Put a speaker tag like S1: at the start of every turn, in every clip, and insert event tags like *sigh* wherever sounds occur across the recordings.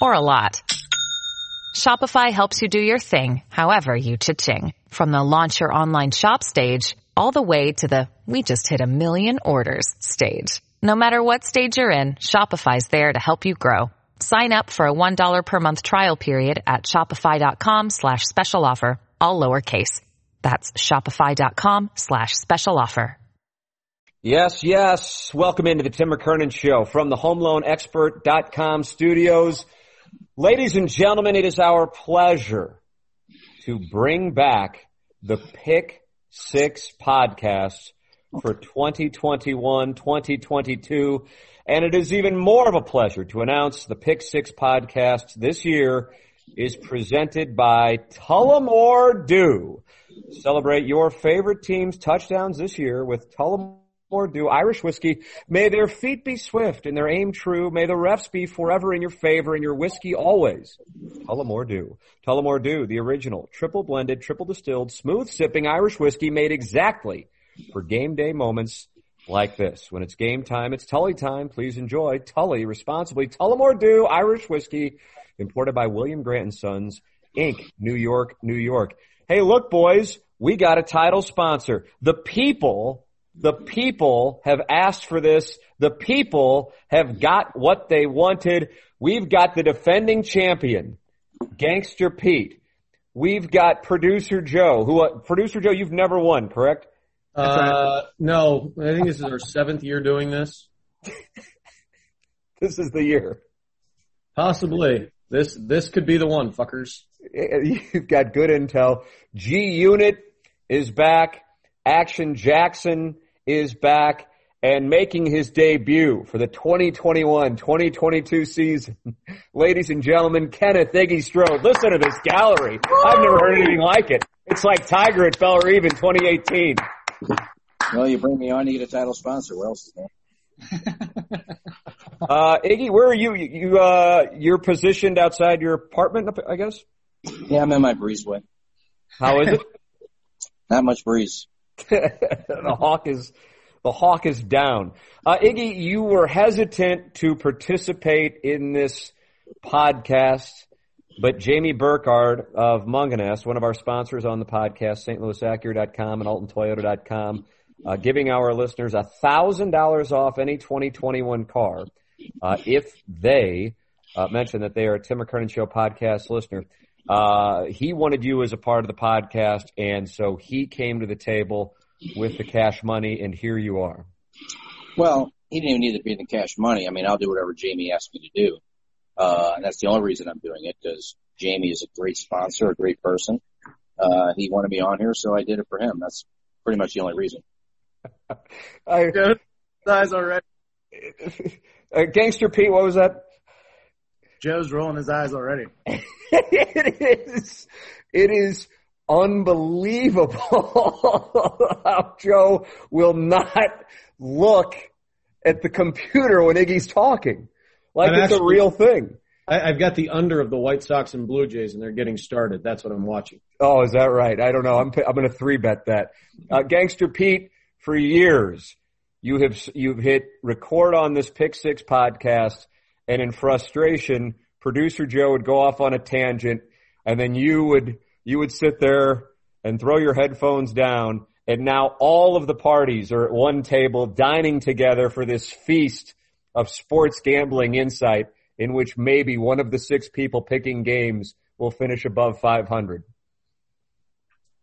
S1: or a lot, Shopify helps you do your thing, however you cha-ching. From the launch your online shop stage, all the way to the we just hit a million orders stage. No matter what stage you're in, Shopify's there to help you grow. Sign up for a $1 per month trial period at shopify.com slash special offer, all lowercase. That's shopify.com slash special offer.
S2: Yes, yes. Welcome into the Tim McKernan Show from the HomeLoanExpert.com studios. Ladies and gentlemen, it is our pleasure to bring back the Pick Six podcast for 2021, 2022. And it is even more of a pleasure to announce the Pick Six podcast this year is presented by Tullamore Dew. Celebrate your favorite team's touchdowns this year with Tullamore or do Irish whiskey. May their feet be swift and their aim true. May the refs be forever in your favor and your whiskey always. Tullamore Dew. Tullamore Dew, the original, triple blended, triple distilled, smooth sipping Irish whiskey made exactly for game day moments like this. When it's game time, it's Tully time. Please enjoy Tully responsibly. Tullamore Dew, Irish whiskey, imported by William Grant and Sons, Inc., New York, New York. Hey, look, boys, we got a title sponsor. The people the people have asked for this. The people have got what they wanted. We've got the defending champion, Gangster Pete. We've got producer Joe, who, uh, producer Joe, you've never won, correct?
S3: Uh, no, I think this is our seventh year doing this. *laughs*
S2: this is the year.
S3: Possibly. This, this could be the one, fuckers. *laughs*
S2: You've got good intel. G Unit is back. Action Jackson is back and making his debut for the 2021-2022 season. *laughs* Ladies and gentlemen, Kenneth Iggy Strode. Listen to this gallery. I've never heard anything like it. It's like Tiger at Bellerive in 2018.
S4: Well, you bring me on, you get a title sponsor. What else is there? *laughs*
S2: uh, Iggy, where are you? You, you uh, you're positioned outside your apartment, I guess?
S4: Yeah, I'm in my breezeway.
S2: How is it? *laughs*
S4: Not much breeze. *laughs*
S2: the hawk is the hawk is down. Uh, Iggy, you were hesitant to participate in this podcast, but Jamie Burkhardt of Mungenast, one of our sponsors on the podcast, stlouisacura.com and altontoyota.com, uh, giving our listeners a thousand dollars off any 2021 car uh, if they uh, mention that they are a Tim McKernan Show podcast listener. Uh, he wanted you as a part of the podcast, and so he came to the table with the cash money, and here you are.
S4: Well, he didn't even need to be in the cash money. I mean, I'll do whatever Jamie asked me to do. Uh, and that's the only reason I'm doing it because Jamie is a great sponsor, a great person. Uh, he wanted me on here, so I did it for him. That's pretty much the only reason. *laughs*
S3: I, eyes already. *laughs*
S2: Uh, Gangster Pete, what was that?
S3: Joe's rolling his eyes already. *laughs* *laughs*
S2: it is, it is unbelievable *laughs* how Joe will not look at the computer when Iggy's talking. Like I'm it's actually, a real thing.
S3: I, have got the under of the White Sox and Blue Jays, and they're getting started. That's what I'm watching.
S2: Oh, is that right? I don't know. I'm I'm going to three bet that. Uh, Gangster Pete, for years you have you've hit record on this Pick Six podcast, and in frustration, producer Joe would go off on a tangent, and then you would you would sit there and throw your headphones down, and now all of the parties are at one table dining together for this feast of sports gambling insight in which maybe one of the six people picking games will finish above 500.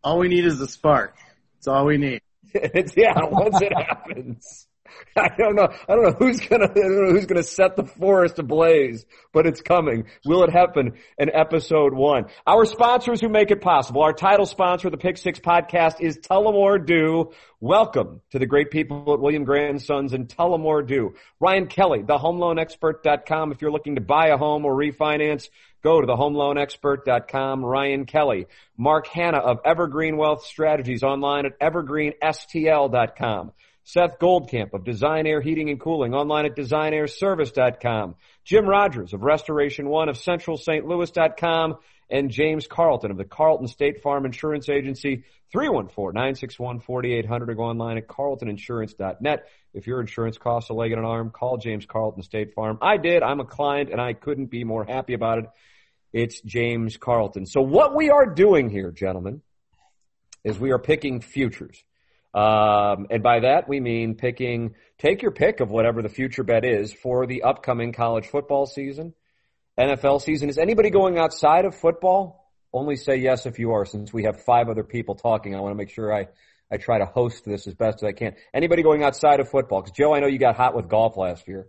S3: All we need is the spark. It's all we need. *laughs*
S2: yeah, once it happens. *laughs* I don't know. I don't know who's gonna. I don't know who's gonna set the forest ablaze, but it's coming. Will it happen in episode one? Our sponsors who make it possible. Our title sponsor, the Pick Six Podcast, is Tullamore Dew. Welcome to the great people at William Grant Sons and Tullamore Dew. Ryan Kelly, the HomeLoanExpert.com. If you're looking to buy a home or refinance, Go to thehomeloanexpert.com. Ryan Kelly, Mark Hanna of Evergreen Wealth Strategies online at evergreenstl.com. Seth Goldcamp of Design Air Heating and Cooling online at designairservice.com. Jim Rogers of Restoration One of Central St. Louis.com and James Carlton of the Carlton State Farm Insurance Agency, 314-961-4800 or go online at carltoninsurance.net. If your insurance costs a leg and an arm, call James Carlton State Farm. I did. I'm a client and I couldn't be more happy about it. It's James Carlton. So what we are doing here, gentlemen, is we are picking futures. Um, and by that we mean picking, take your pick of whatever the future bet is for the upcoming college football season, NFL season. Is anybody going outside of football? Only say yes if you are, since we have five other people talking. I want to make sure I, I try to host this as best as I can. Anybody going outside of football? Because Joe, I know you got hot with golf last year.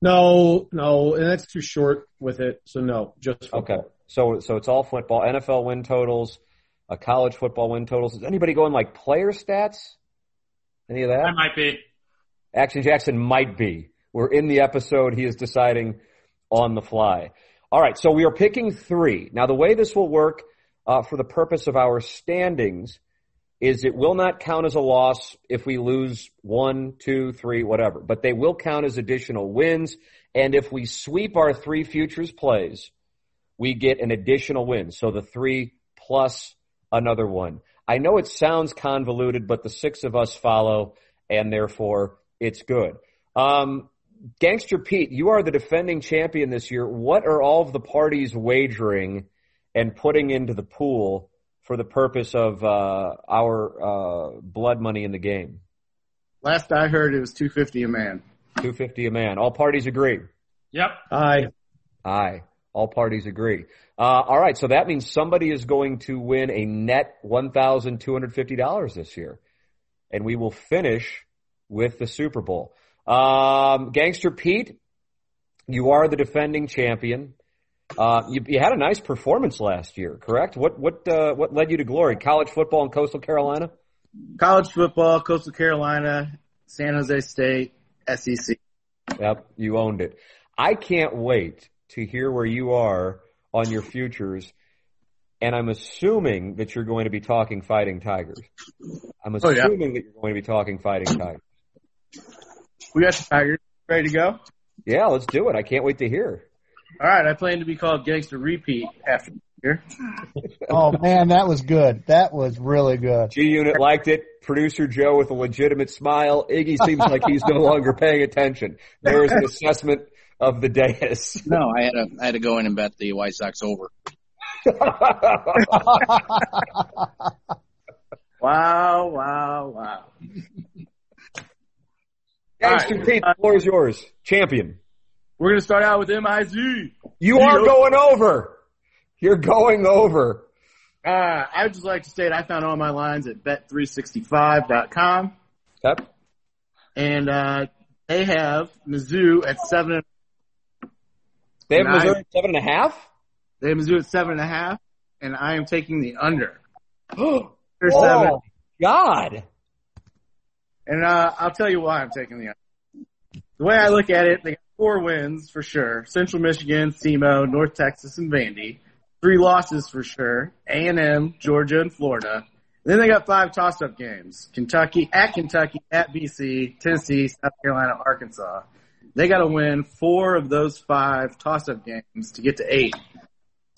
S3: No, no, and that's too short with it. So no, just football.
S2: Okay. So so it's all football. NFL win totals, uh, college football win totals. Is anybody going like player stats? Any of that?
S5: I might be.
S2: Action Jackson might be. We're in the episode. He is deciding on the fly. All right. So we are picking three. Now the way this will work uh, for the purpose of our standings is it will not count as a loss if we lose one, two, three, whatever, but they will count as additional wins. And if we sweep our three futures plays, we get an additional win. So the three plus another one. I know it sounds convoluted, but the six of us follow and therefore it's good. Um, Gangster Pete, you are the defending champion this year. What are all of the parties wagering and putting into the pool for the purpose of uh, our uh, blood money in the game?
S6: Last I heard, it was two fifty a man.
S2: Two fifty a man. All parties agree.
S5: Yep.
S3: Aye.
S2: Aye. All parties agree. Uh, all right, so that means somebody is going to win a net one thousand two hundred fifty dollars this year, and we will finish with the Super Bowl. Um, Gangster Pete, you are the defending champion. Uh, you, you, had a nice performance last year, correct? What what uh, what led you to glory? College football in Coastal Carolina.
S6: College football, Coastal Carolina, San Jose State, SEC.
S2: Yep, you owned it. I can't wait to hear where you are on your futures, and I'm assuming that you're going to be talking Fighting Tigers. I'm assuming oh, yeah. that you're going to be talking Fighting Tigers.
S6: We got the Tigers ready to go.
S2: Yeah, let's do it. I can't wait to hear.
S6: All right, I plan to be called Gangster Repeat after here. *laughs*
S7: oh man, that was good. That was really good.
S2: G Unit liked it. Producer Joe with a legitimate smile. Iggy seems like he's no longer paying attention. There is an assessment of the dais. *laughs*
S4: No, I had to I had to go in and bet the White Sox over. *laughs*
S6: wow! Wow! Wow!
S2: Gangster right. Pete, the floor is yours. Champion.
S6: We're going to start out with MIZ.
S2: You are going over. You're going over.
S6: Uh, I would just like to state I found all my lines at bet365.com.
S2: Yep.
S6: And, uh, they have Mizzou at seven.
S2: They have Mizzou at seven and a half?
S6: They have Mizzou at seven and a half, and I am taking the under. *gasps*
S2: oh, seven. God.
S6: And, uh, I'll tell you why I'm taking the under. The way I look at it, they got four wins for sure. Central Michigan, SEMO, North Texas, and Vandy. Three losses for sure. A&M, Georgia, and Florida. And then they got five toss-up games. Kentucky, at Kentucky, at BC, Tennessee, South Carolina, Arkansas. They got to win four of those five toss-up games to get to eight.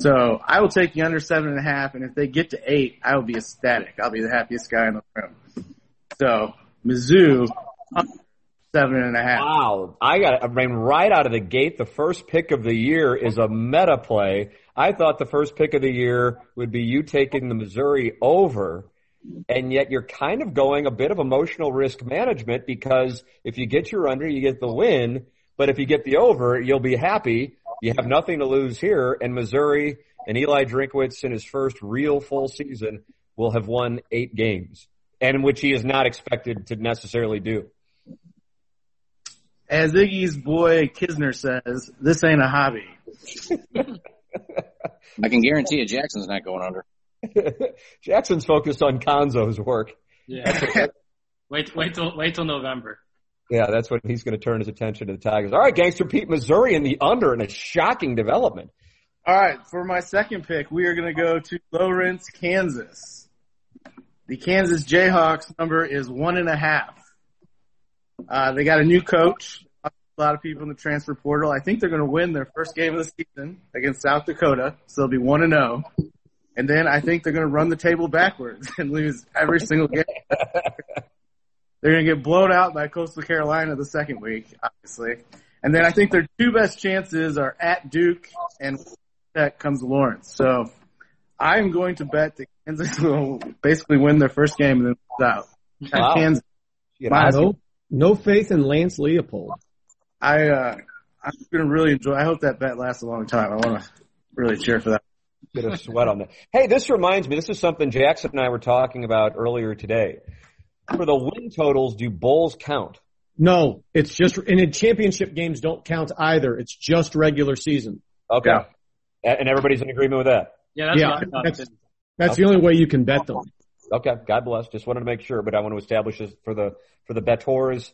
S6: So I will take the under seven and a half, and if they get to eight, I will be ecstatic. I'll be the happiest guy in the room. So Mizzou seven and a half.
S2: Wow. I got, I mean, right out of the gate, the first pick of the year is a meta play. I thought the first pick of the year would be you taking the Missouri over. And yet you're kind of going a bit of emotional risk management because if you get your under, you get the win. But if you get the over, you'll be happy. You have nothing to lose here. And Missouri and Eli Drinkwitz in his first real full season will have won eight games and which he is not expected to necessarily do.
S6: as Iggy's boy Kisner says, this ain't a hobby. *laughs* *laughs*
S4: I can guarantee you Jackson's not going under. *laughs*
S2: Jackson's focused on Conzo's work.
S5: Yeah. *laughs* wait, wait till wait till November.
S2: Yeah, that's when he's going to turn his attention to the Tigers. All right, Gangster Pete, Missouri in the under in a shocking development.
S6: All right, for my second pick, we are going to go to Lawrence, Kansas. The Kansas Jayhawks number is one and a half. Uh, they got a new coach. A lot of people in the transfer portal. I think they're going to win their first game of the season against South Dakota, so they'll be one and zero. And then I think they're going to run the table backwards *laughs* and lose every single game. *laughs* they're going to get blown out by Coastal Carolina the second week, obviously. And then I think their two best chances are at Duke and that comes Lawrence. So I am going to bet that Kansas *laughs* will basically win their first game and then lose out.
S2: Wow.
S6: Kansas. My-
S2: know,
S3: No, no faith in Lance Leipold.
S6: I uh, I'm going to really enjoy. I hope that bet lasts a long time. I want to really cheer for that.
S2: Get a sweat on that. Hey, this reminds me, this is something Jackson and I were talking about earlier today. For the win totals, do bowls count?
S3: No, it's just, and in championship games don't count either. It's just regular season.
S2: Okay.
S6: Yeah.
S2: And everybody's in agreement with that?
S5: Yeah, that's
S3: Yeah,
S5: what I thought.
S3: that's-
S5: too.
S3: That's the only way you can bet them.
S2: Okay. God bless. Just wanted to make sure, but I want to establish this for the, for the bettors,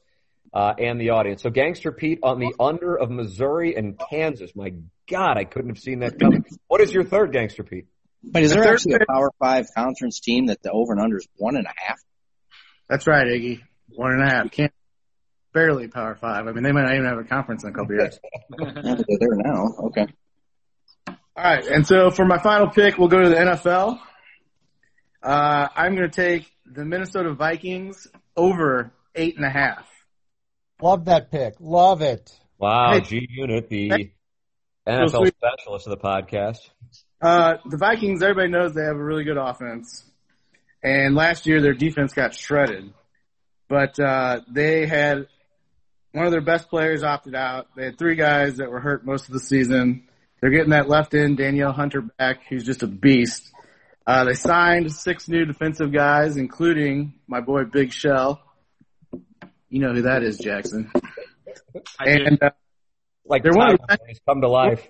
S2: uh, and the audience. So Gangster Pete on the under of Missouri and Kansas. My God, I couldn't have seen that coming. What is your third Gangster Pete?
S4: But is
S6: The
S4: there
S6: third
S4: actually a Power Five conference team that the over and under is one and a half?
S6: That's right, Iggy. One and a half. Can't barely power five. I mean, they might not even have a conference in a couple years. *laughs*
S4: Yeah, they're there now. Okay.
S6: All right, and so for my final pick, we'll go to the NFL. Uh, I'm going to take the Minnesota Vikings over eight and a half.
S7: Love that pick. Love it.
S2: Wow. G Unit, the
S6: Hey.
S2: NFL
S6: sweet.
S2: specialist of the podcast.
S6: Uh, the Vikings, everybody knows they have a really good offense. And last year their defense got shredded. But, uh, they had one of their best players opted out. They had three guys that were hurt most of the season. They're getting that left end, Danielle Hunter back, who's just a beast. Uh, they signed six new defensive guys, including my boy Big Shell. You know who that is, Jackson.
S5: I.
S6: And, uh,
S2: Like
S6: They're one of the-
S2: come to life.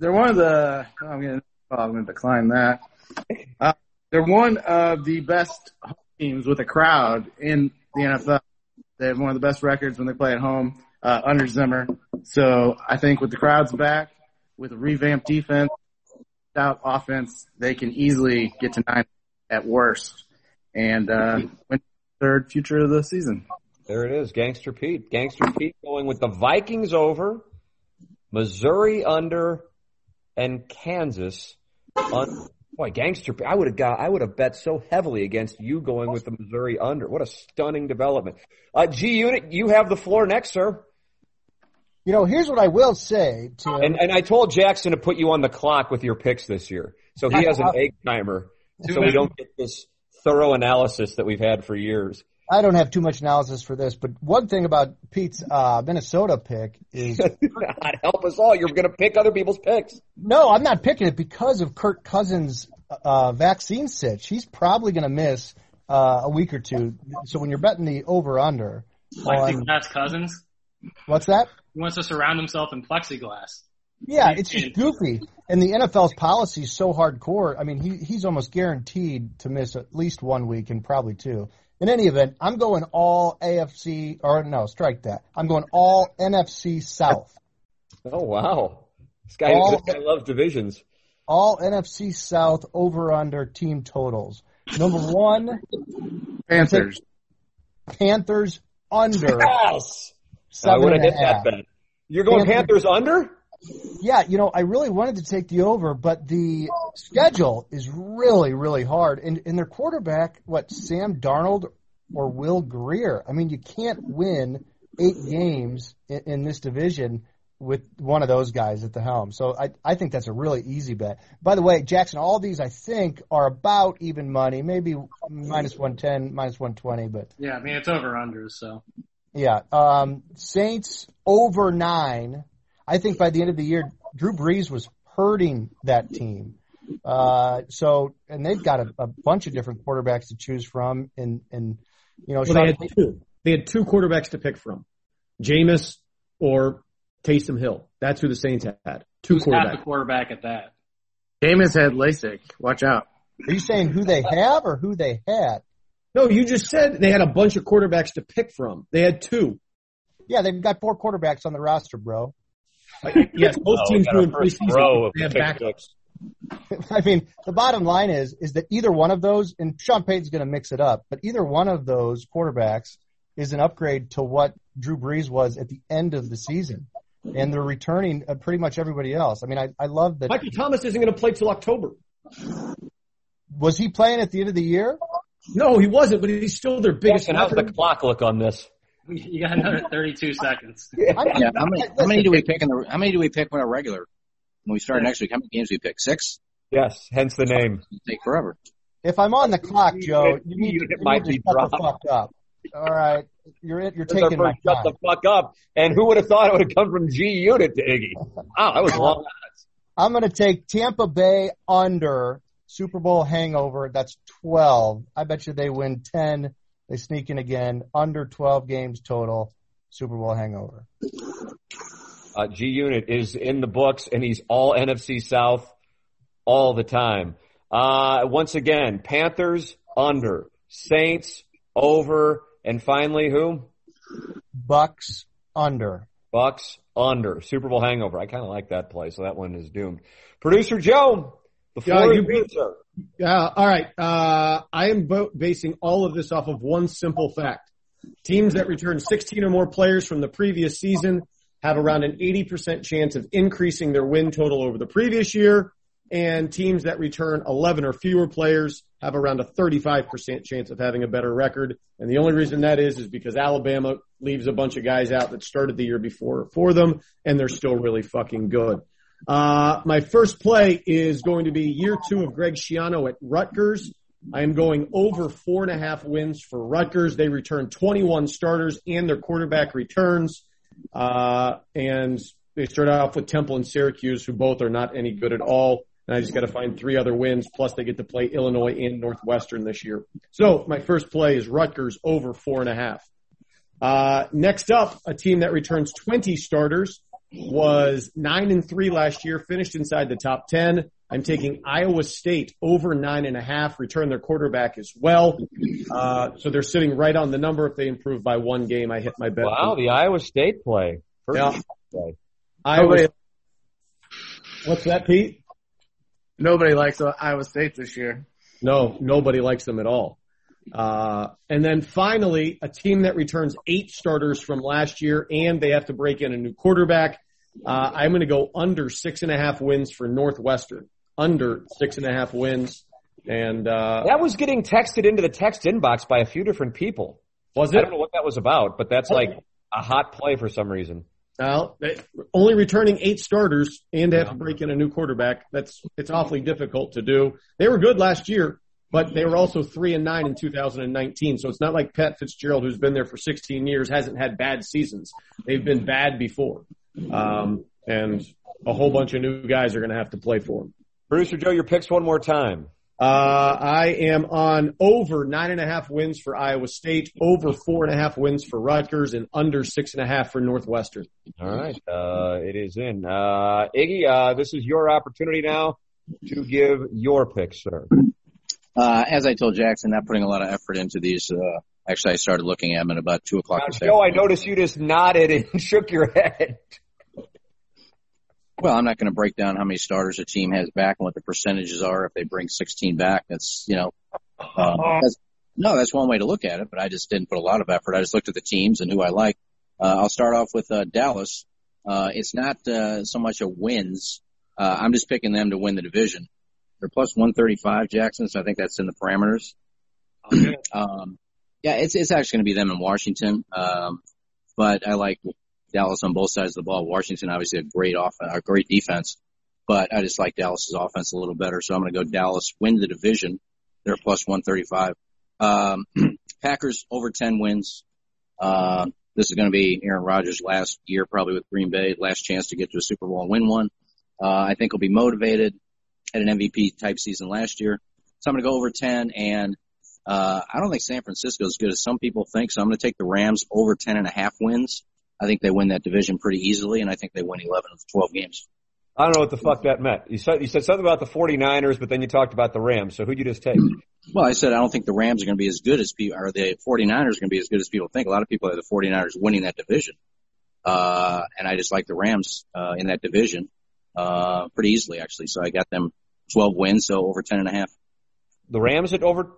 S6: they're one of the. Oh, I'm. Oh, I'm going to decline that. Uh, they're one of the best home teams with a crowd in the NFL. They have one of the best records when they play at home uh, under Zimmer. So I think with the crowds back, with a revamped defense, out offense, they can easily get to nine at worst and uh, win third future of the season.
S2: There it is, Gangster Pete. Gangster Pete going with the Vikings over, Missouri under, and Kansas on. Boy, Gangster Pete, I would have got, I would have bet so heavily against you going with the Missouri under. What a stunning development. Uh, G Unit, you have the floor next, sir.
S7: You know, here's what I will say, To,
S2: And, and I told Jackson to put you on the clock with your picks this year. So he has an egg timer. So we don't get this thorough analysis that we've had for years.
S7: I don't have too much analysis for this, but one thing about Pete's uh, Minnesota pick is *laughs*
S2: God help us all. You're going to pick other people's picks.
S7: no, I'm not picking it because of Kirk Cousins' uh, vaccine sitch. He's probably going to miss uh, a week or two. So when you're betting the over under,
S5: Like
S7: on,
S5: Glass Cousins.
S7: what's that?
S5: He wants to surround himself in plexiglass.
S7: Yeah, it's just goofy. And the NFL's policy is so hardcore. I mean, he he's almost guaranteed to miss at least one week and probably two. In any event, I'm going all AFC or no, strike that. I'm going all NFC South.
S2: Oh, wow. This guy,
S7: All-
S2: this guy loves divisions.
S7: All NFC South over under team totals. Number one,
S6: Panthers.
S7: Panthers under
S2: Yes. I would have hit that bet. You're going
S7: Panthers-
S2: Panthers under?
S7: Yeah, you know, I really wanted to take the over, but the schedule is really, really hard. And, and their quarterback, what, Sam Darnold or Will Grier? I mean, you can't win eight games in, in this division with one of those guys at the helm. So I, I think that's a really easy bet. By the way, Jackson, all these I think are about even money, maybe minus 110, minus 120, but
S5: Yeah, I mean it's over unders, so
S7: yeah. Um, Saints over nine. I think by the end of the year, Drew Brees was hurting that team. Uh, so, and they've got a, a bunch of different quarterbacks to choose from. And, and, you know,
S3: Well,
S7: Sean
S3: they had two. They had two quarterbacks to pick from. Jameis or Taysom Hill. That's who the Saints had. Two
S5: Who's not the
S3: quarterbacks.
S5: quarterback at that?
S6: Jameis had LASIK. Watch out.
S7: Are you saying who they have or who they had?
S3: No, you just said they had a bunch of quarterbacks to pick from. They had two.
S7: Yeah, they've got four quarterbacks on the roster, bro.
S3: Yes, most
S8: Oh,
S3: teams
S8: got
S3: do in preseason. They have backups. *laughs*
S7: I mean, the bottom line is is that either one of those, and Sean Payton's going to mix it up, but either one of those quarterbacks is an upgrade to what Drew Brees was at the end of the season, and they're returning uh, pretty much everybody else. I mean, I I love that.
S3: Michael Thomas isn't going to play till October.
S7: Was he playing at the end of the year?
S3: No, he wasn't, but he's still their biggest.
S2: Jackson, how's the clock look on this? *laughs*
S5: You got another 32 seconds. *laughs*
S7: I
S4: Yeah, how many, how many do we pick in the, how many do we pick when a regular? When we start next week, how many games do we pick? Six?
S2: Yes, hence the name.
S4: Take forever.
S7: If I'm on the clock, Joe, you need to,
S2: It
S7: you
S2: might
S7: need to
S2: be
S7: shut
S2: dropped.
S7: the fuck up. All right, you're in, you're taking my
S2: first shut
S7: time.
S2: the fuck up. And who would have thought it would have come from G Unit to Iggy? *laughs* Wow, that was long.
S7: I'm going to take Tampa Bay under Super Bowl hangover. That's 12. I bet you they win 10. They sneak in again under 12 games total. Super Bowl hangover.
S2: Uh, G Unit is in the books and he's all NFC South all the time. Uh, once again, Panthers under, Saints over, and finally who?
S7: Bucks under.
S2: Bucks under. Super Bowl hangover. I kind of like that play, so that one is doomed. Producer Joe, the
S3: Yeah, you
S2: is
S3: beat-
S2: yours, sir.
S3: Uh, all right. Uh, I am basing all of this off of one simple fact. Teams that return 16 or more players from the previous season have around an 80% chance of increasing their win total over the previous year. And teams that return 11 or fewer players have around a 35% chance of having a better record. And the only reason that is, is because Alabama leaves a bunch of guys out that started the year before for them, and they're still really fucking good. Uh, my first play is going to be year two of Greg Schiano at Rutgers. I am going over four and a half wins for Rutgers. They return 21 starters and their quarterback returns. Uh, and they start off with Temple and Syracuse, who both are not any good at all. And I just got to find three other wins. Plus, they get to play Illinois and Northwestern this year. So my first play is Rutgers over four and a half. Uh, next up, a team that returns 20 starters was nine and three last year, finished inside the top 10. I'm taking Iowa State over nine and a half, return their quarterback as well. Uh, so they're sitting right on the number. If they improve by one game, I hit my bet.
S2: Wow, the Iowa State play. First
S3: Yeah.
S2: play.
S3: Iowa.
S6: Nobody,
S3: What's that, Pete?
S6: nobody likes Iowa State this year.
S3: No, nobody likes them at all. Uh, and then finally, a team that returns eight starters from last year and they have to break in a new quarterback. Uh, I'm going to go under six and a half wins for Northwestern. Under six and a half wins. And, uh,
S2: That was getting texted into the text inbox by a few different people.
S3: was it?
S2: I don't know what that was about, but that's like a hot play for some reason.
S3: Well, only returning eight starters and they have to break in a new quarterback. That's, it's awfully difficult to do. They were good last year, but they were also three and nine in 2019. So it's not like Pat Fitzgerald, who's been there for 16 years, hasn't had bad seasons. They've been bad before. Um, and a whole bunch of new guys are going to have to play for them.
S2: Producer Joe, your picks one more time.
S3: Uh, I am on over nine and a half wins for Iowa State, over four and a half wins for Rutgers, and under six and a half for Northwestern.
S2: All right, uh, it is in. Uh, Iggy, uh, this is your opportunity now to give your picks, sir.
S4: Uh, as I told Jackson, not putting a lot of effort into these. Uh, actually, I started looking at them at about two o'clock
S2: Now, Joe, I noticed you just nodded and *laughs* shook your head.
S4: Well, I'm not going to break down how many starters a team has back and what the percentages are if they bring 16 back. That's, you know, um, that's, no, that's one way to look at it, but I just didn't put a lot of effort. I just looked at the teams and who I like. Uh, I'll start off with, uh, Dallas. Uh, it's not, uh, so much a wins. Uh, I'm just picking them to win the division. They're plus 135, Jackson, so I think that's in the parameters. um, yeah, it's, it's actually going to be them in Washington. Um, but I like Dallas on both sides of the ball. Washington obviously a great off, a great defense, but I just like Dallas's offense a little better. So I'm going to go Dallas win the division. They're plus 135. Um, *clears throat* Packers over 10 wins. Uh, this is going to be Aaron Rodgers' last year probably with Green Bay, last chance to get to a Super Bowl and win one. Uh, I think he'll be motivated. Had an MVP type season last year. So I'm going to go over 10 and, uh, I don't think San Francisco is as good as some people think. So I'm going to take the Rams over 10 and a half wins. I think they win that division pretty easily, and I think they win 11 of 12 games.
S2: I don't know what the fuck that meant. You said, you said something about the 49ers, but then you talked about the Rams. So who'd you just take?
S4: Well, I said I don't think the Rams are going to be as good as people, or the 49ers are going to be as good as people think. A lot of people have the 49ers winning that division. Uh, and I just like the Rams, uh, in that division, uh, pretty easily actually. So I got them 12 wins, so over 10 and a half.
S2: The Rams at over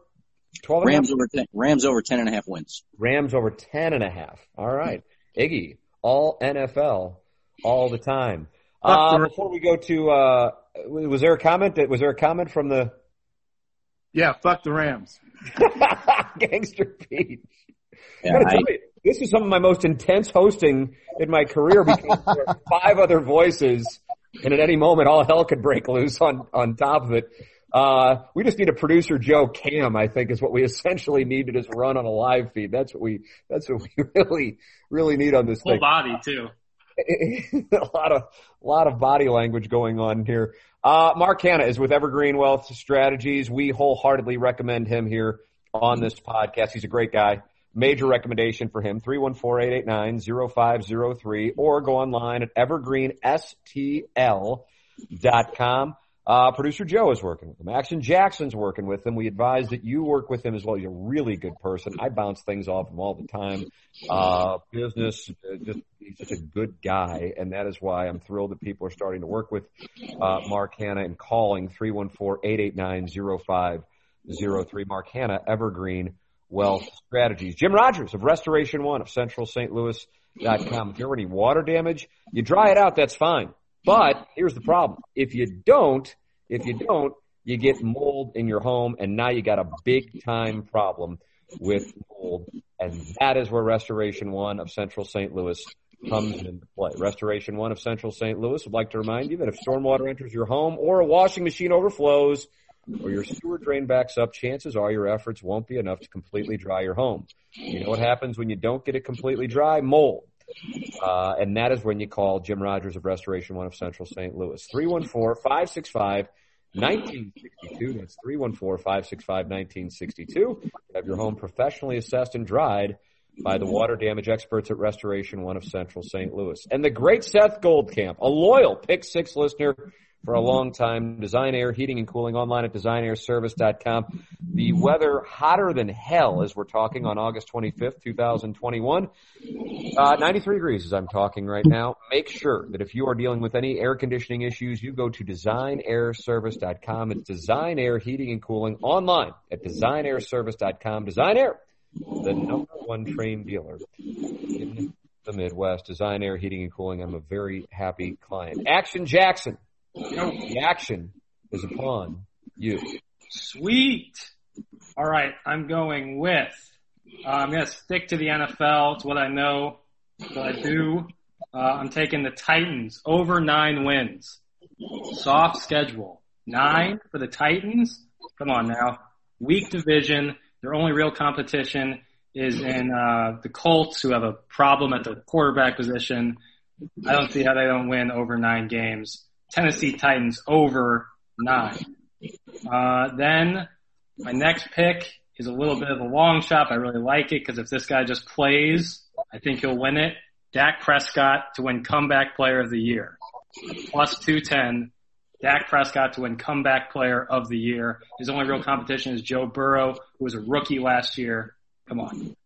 S2: 12 and a half?
S4: Rams over 10, Rams over 10 and a half wins.
S2: Rams over 10 and a half. All right. Iggy, all NFL, all the time. Uh, before we go to, uh, was there a comment that, was there a comment from the
S6: Yeah, fuck the Rams. *laughs*
S2: Gangster Pete?
S4: Yeah, I,
S2: you, this is some of my most intense hosting in my career because there are five other voices and at any moment all hell could break loose on, on top of it. Uh, we just need a producer Joe Cam, I think is what we *laughs* essentially need to just run on a live feed. That's what we, that's what we *laughs* really, really need on this
S5: Full
S2: thing.
S5: body too. *laughs*
S2: a lot of, a lot of body language going on here. Uh, Mark Hanna is with Evergreen Wealth Strategies. We wholeheartedly recommend him here on this podcast. He's a great guy. Major recommendation for him, 314-889-0503 or go online at evergreenstl.com. Uh, producer Joe is working with him. Action Jackson's working with him. We advise that you work with him as well. He's a really good person. I bounce things off him all the time. Uh, business, uh, just, he's just a good guy. And that is why I'm thrilled that people are starting to work with, uh, Mark Hanna and calling 314-889-0503. Mark Hanna, Evergreen Wealth Strategies. Jim Rogers of Restoration One of Central St. Louis.com. If you have any water damage, you dry it out, that's fine. But here's the problem. If you don't, if you don't, you get mold in your home and now you got a big time problem with mold. And that is where Restoration One of Central St. Louis comes into play. Restoration One of Central St. Louis would like to remind you that if stormwater enters your home or a washing machine overflows or your sewer drain backs up, chances are your efforts won't be enough to completely dry your home. You know what happens when you don't get it completely dry? Mold. Uh, and that is when you call Jim Rogers of Restoration One of Central St. Louis. 314-565-1962. That's 314-565-1962. Have your home professionally assessed and dried by the water damage experts at Restoration One of Central St. Louis. And the great Seth Goldcamp, a loyal Pick Six listener for a long time. Design Air Heating and Cooling online at designairservice.com. The weather hotter than hell as we're talking on August 25th, 2021. Uh, 93 degrees as I'm talking right now. Make sure that if you are dealing with any air conditioning issues, you go to designairservice.com. It's Design Air Heating and Cooling online at designairservice.com. Design Air, the number one trained dealer in the Midwest. Design Air Heating and Cooling. I'm a very happy client. Action Jackson. The action is upon you.
S5: Sweet. All right, I'm going with. Uh, I'm going to stick to the NFL. It's what I know, what I do. Uh, I'm taking the Titans over nine wins. Soft schedule. Nine for the Titans. Come on now. Weak division. Their only real competition is in uh, the Colts, who have a problem at the quarterback position. I don't see how they don't win over nine games. Tennessee Titans over nine. Uh, then my next pick is a little bit of a long shot. I really like it because if this guy just plays, I think he'll win it. Dak Prescott to win comeback player of the year. Plus 210. Dak Prescott to win comeback player of the year. His only real competition is Joe Burrow, who was a rookie last year. Come on.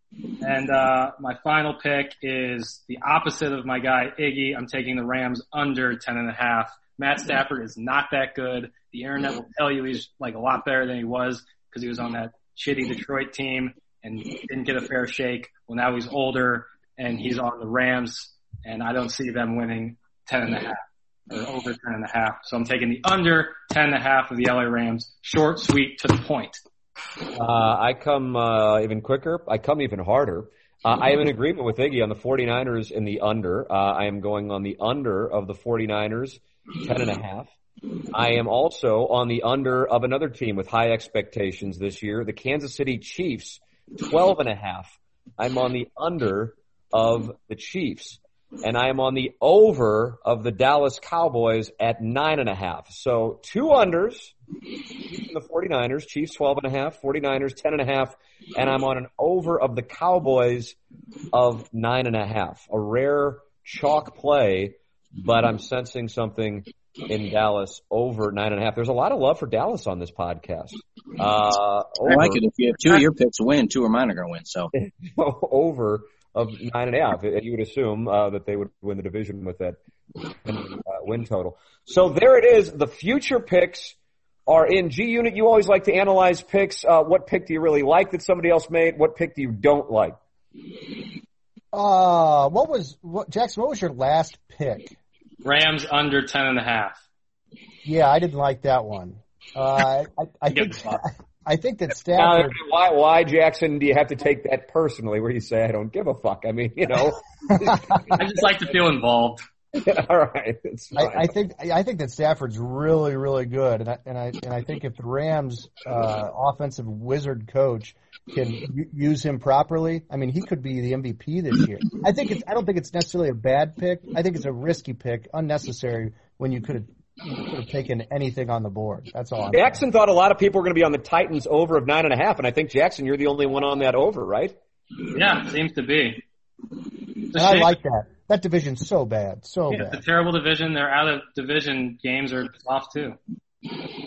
S5: And uh, my final pick is the opposite of my guy Iggy. I'm taking the Rams under ten and a half. Matt Stafford is not that good. The internet will tell you he's like a lot better than he was because he was on that shitty Detroit team and didn't get a fair shake. Well, now he's older and he's on the Rams, and I don't see them winning ten and a half or over ten and a half. So I'm taking the under ten and a half of the LA Rams. Short, sweet, to the point.
S2: Uh, I come uh, even quicker. I come even harder. Uh, I am in agreement with Iggy on the 49ers in the under. Uh, I am going on the under of the 49ers, 10 and a half. I am also on the under of another team with high expectations this year, the Kansas City Chiefs, 12 and a half. I'm on the under of the Chiefs. And I am on the over of the Dallas Cowboys at nine and a half. So two unders the 49ers, Chiefs 12 and a half, 49ers 10 and a half, and I'm on an over of the Cowboys of nine and a half. A rare chalk play, but I'm sensing something in Dallas over nine and a half. There's a lot of love for Dallas on this podcast. Uh, over,
S4: I like it. If you have two of your picks win, two of mine are going to win. So *laughs*
S2: over of nine and a half. You would assume uh, that they would win the division with that uh, win total. So there it is. The future picks are in G Unit. You always like to analyze picks. Uh, what pick do you really like that somebody else made? What pick do you don't like?
S7: Uh, what was what Jackson? What was your last pick?
S5: Rams under ten and a half.
S7: Yeah, I didn't like that one. Uh, I, I think *laughs* I think that *laughs*
S2: Now, why, why Jackson? Do you have to take that personally? Where you say, "I don't give a fuck"? I mean, you know. *laughs*
S5: I just like to feel involved. *laughs*
S2: All right, it's fine.
S7: I, I think I think that Stafford's really really good, and I and I and I think if the Rams uh, offensive wizard coach can u- use him properly, I mean he could be the MVP this year. I think it's I don't think it's necessarily a bad pick. I think it's a risky pick, unnecessary when you could have you could have taken anything on the board. That's all. I'm saying.
S2: Jackson thought a lot of people were going to be on the Titans over of nine and a half, and I think Jackson, you're the only one on that over, right?
S5: Yeah, seems to be.
S7: And I like that. That division's so bad, so
S5: Yeah, it's a
S7: bad.
S5: terrible division. Their out of division games are tough too.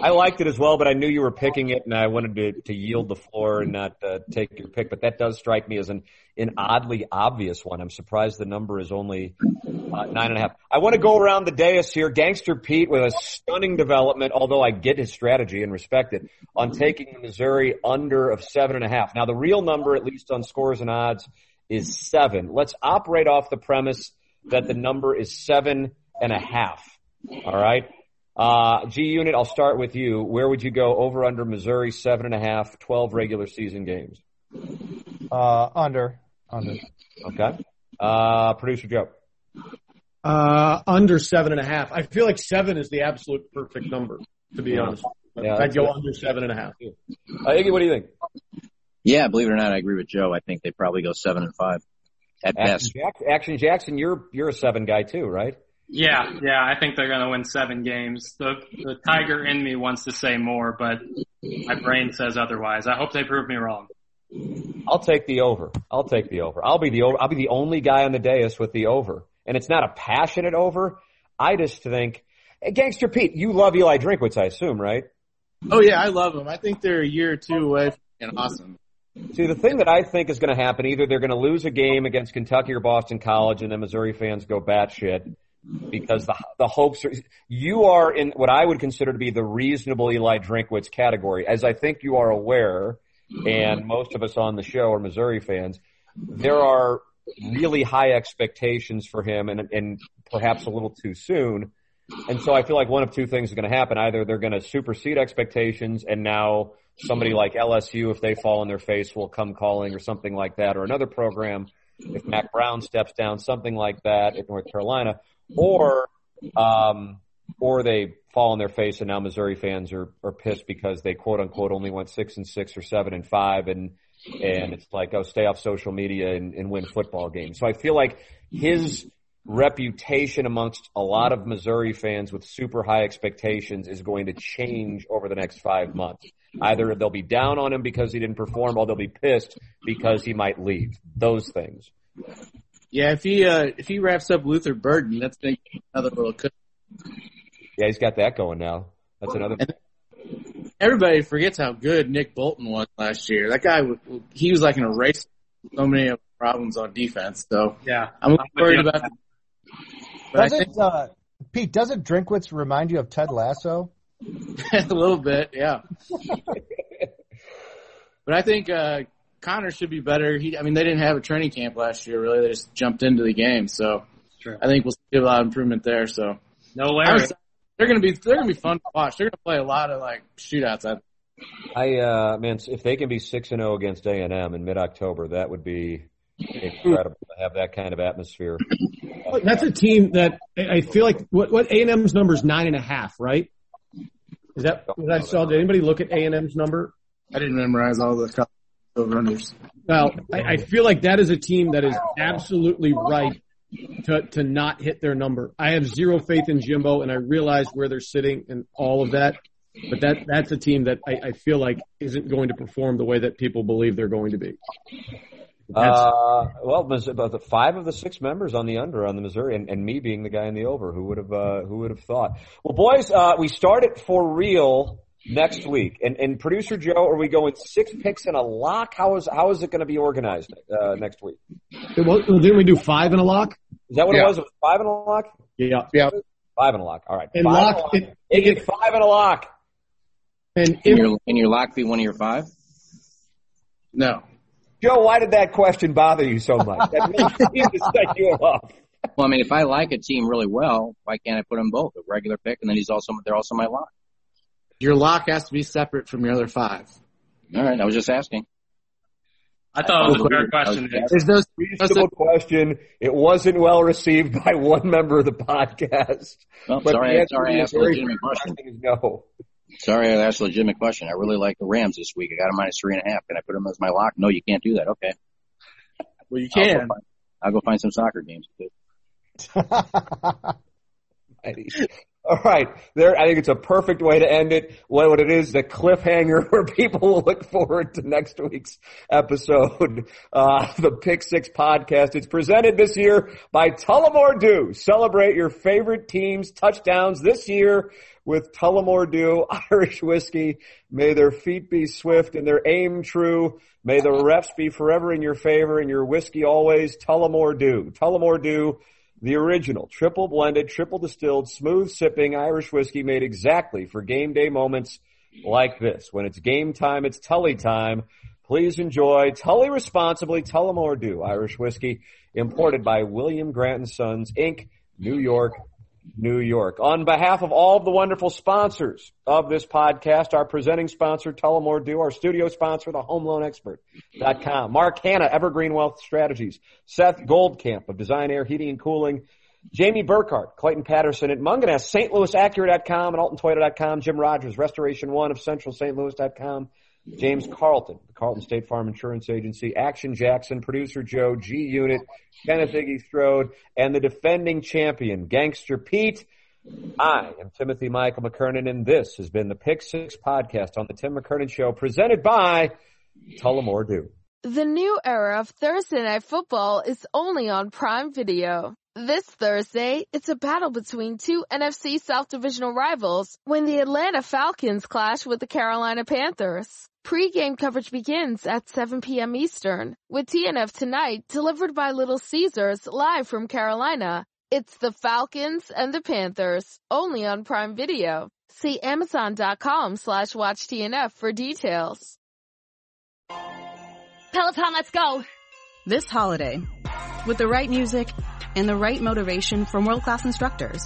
S2: I liked it as well, but I knew you were picking it, and I wanted to, to yield the floor and not uh, take your pick. But that does strike me as an, an oddly obvious one. I'm surprised the number is only uh, nine and a half. I want to go around the dais here. Gangster Pete with a stunning development, although I get his strategy and respect it, on taking the Missouri under of seven and a half. Now, the real number, at least on scores and odds, is seven. Let's operate off the premise that the number is seven and a half. All right. Uh, G Unit, I'll start with you. Where would you go over under Missouri seven and a half, 12 regular season games?
S7: Uh, under, under.
S2: Okay. Uh, producer Joe.
S3: Uh, under seven and a half. I feel like seven is the absolute perfect number, to be
S2: Yeah.
S3: honest.
S2: Yeah,
S3: I'd go
S2: good.
S3: under seven and a half.
S2: Uh, Iggy, what do you think?
S4: Yeah, believe it or not, I agree with Joe. I think they probably go seven and five at
S2: Action,
S4: best.
S2: Jack- Action Jackson, you're, you're a seven guy too, right?
S5: Yeah, yeah, I think they're going to win seven games. The the tiger in me wants to say more, but my brain says otherwise. I hope they prove me wrong.
S2: I'll take the over. I'll take the over. I'll be the over. I'll be the only guy on the dais with the over. And it's not a passionate over. I just think, hey, Gangster Pete, you love Eli Drinkwitz, I assume, right?
S6: Oh yeah, I love him. I think they're a year or two away from being awesome.
S2: See, the thing that I think is going to happen, either they're going to lose a game against Kentucky or Boston College, and then Missouri fans go batshit because the the hopes are. You are in what I would consider to be the reasonable Eli Drinkwitz category, as I think you are aware, and most of us on the show are Missouri fans. There are really high expectations for him, and and perhaps a little too soon. And so I feel like one of two things is going to happen. Either they're going to supersede expectations and now somebody like LSU, if they fall on their face, will come calling or something like that, or another program, if Mack Brown steps down, something like that at North Carolina, or, um, or they fall on their face and now Missouri fans are, are pissed because they quote unquote only went six and six or seven and five and, and it's like, oh, stay off social media and, and win football games. So I feel like his reputation amongst a lot of Missouri fans with super high expectations is going to change over the next five months. Either they'll be down on him because he didn't perform or they'll be pissed because he might leave. Those things.
S6: Yeah, if he uh, if he wraps up Luther Burden, that's gonna give him another little. Cook.
S2: Yeah, he's got that going now. That's another.
S6: And everybody forgets how good Nick Bolton was last year. That guy, he was like an eraser. So many problems on defense. So
S5: Yeah,
S6: I'm a little worried
S5: you.
S6: about. But I think
S7: Doesn't uh, Pete? Doesn't Drinkwitz remind you of Ted Lasso? *laughs*
S6: a little bit, yeah. *laughs* but I think uh, Connor should be better. He, I mean, they didn't have a training camp last year. Really, they just jumped into the game. So
S5: True.
S6: I think we'll see a lot of improvement there. So
S5: No
S6: I'm
S5: Larry.
S6: excited. they're gonna be they're gonna be fun to watch. They're gonna play a lot of like shootouts. I
S2: I uh man, if they can be six and zero against A and M in mid October, that would be incredible to have that kind of atmosphere. *laughs*
S3: That's a team that I feel like what what A and M's number is nine and a half, right? Is that what I saw? Did anybody look at A and M's number?
S6: I didn't memorize all the over-unders.
S3: Well, I, I feel like that is a team that is absolutely right to to not hit their number. I have zero faith in Jimbo, and I realize where they're sitting and all of that. But that that's a team that I, I feel like isn't going to perform the way that people believe they're going to be.
S2: Uh, well, about the five of the six members on the under on the Missouri, and, and me being the guy in the over. Who would have uh, Who would have thought? Well, boys, uh, we start it for real next week. And, and producer Joe, are we going six picks and a lock? How is how is it going to be organized uh, next week?
S3: Well, didn't we do five in a lock?
S2: Is that what
S6: Yeah.
S2: it was? It was five and a lock.
S3: Yeah.
S6: Yeah.
S2: Five and a lock. All right.
S3: And
S2: five
S3: lock-
S2: And a
S3: it-
S2: lock. Iggy, five and a lock.
S3: And
S4: Can your, can your lock be one of your five?
S6: No.
S2: Joe, why did that question bother you so much? That really seemed to set you off.
S4: Well, I mean, if I like a team really well, why can't I put them both? A regular pick, and then he's also they're also my lock.
S6: Your lock has to be separate from your other five.
S4: All right, I was just asking.
S5: I thought it was a fair question. Nick.
S6: There's no
S2: Reasonable question. It wasn't well received by *laughs* one member of the podcast.
S4: Well,
S2: But
S4: sorry,
S2: the answer
S4: sorry, I asked a legitimate question.
S2: question is no.
S4: Sorry, I asked a legitimate question. I really like the Rams this week. I got a minus three and a half. Can I put them as my lock? No, you can't do that. Okay,
S6: Well, you
S4: I'll go,
S6: can.
S4: find, I'll go find some soccer games. *laughs* *laughs*
S2: All right. There, I think it's a perfect way to end it. What, it is, the cliffhanger *laughs* where people will look forward to next week's episode. *laughs* Uh, the Pick Six podcast. It's presented this year by Tullamore Dew. Celebrate your favorite team's touchdowns this year with Tullamore Dew Irish whiskey. May their feet be swift and their aim true. May the refs be forever in your favor and your whiskey always Tullamore Dew. Tullamore Dew the original, triple blended, triple distilled, smooth sipping Irish whiskey made exactly for game day moments like this. When it's game time, it's Tully time. Please enjoy Tully responsibly, Tullamore Dew Irish whiskey, imported by William Grant and Sons, Inc., New York, New York. On behalf of all of the wonderful sponsors of this podcast, our presenting sponsor, Tullamore Dew, our studio sponsor, the Home Loan Expert.com, Mark Hanna, Evergreen Wealth Strategies, Seth Goldcamp of Design Air Heating and Cooling, Jamie Burkhart, Clayton Patterson at Mungenast, St. Louis Acura.com and AltonToyota.com, Jim Rogers, Restoration One of Central St. Louis.com, James Carlton, the Carlton State Farm Insurance Agency, Action Jackson, producer Joe, G Unit, Kenneth Iggy Strode, and the defending champion, Gangster Pete. I am Timothy Michael McKernan, and this has been the Pick Six podcast on the Tim McKernan Show, presented by Tullamore Dew.
S9: The new era of Thursday Night Football is only on Prime Video. This Thursday, it's a battle between two NFC South Divisional rivals when the Atlanta Falcons clash with the Carolina Panthers. Pre-game coverage begins at 7 p.m. Eastern, with TNF tonight delivered by Little Caesars live from Carolina. It's the Falcons and the Panthers, only on Prime Video. See Amazon.com slash watch TNF for details.
S10: Peloton, let's go.
S11: This holiday, with the right music and the right motivation from world-class instructors,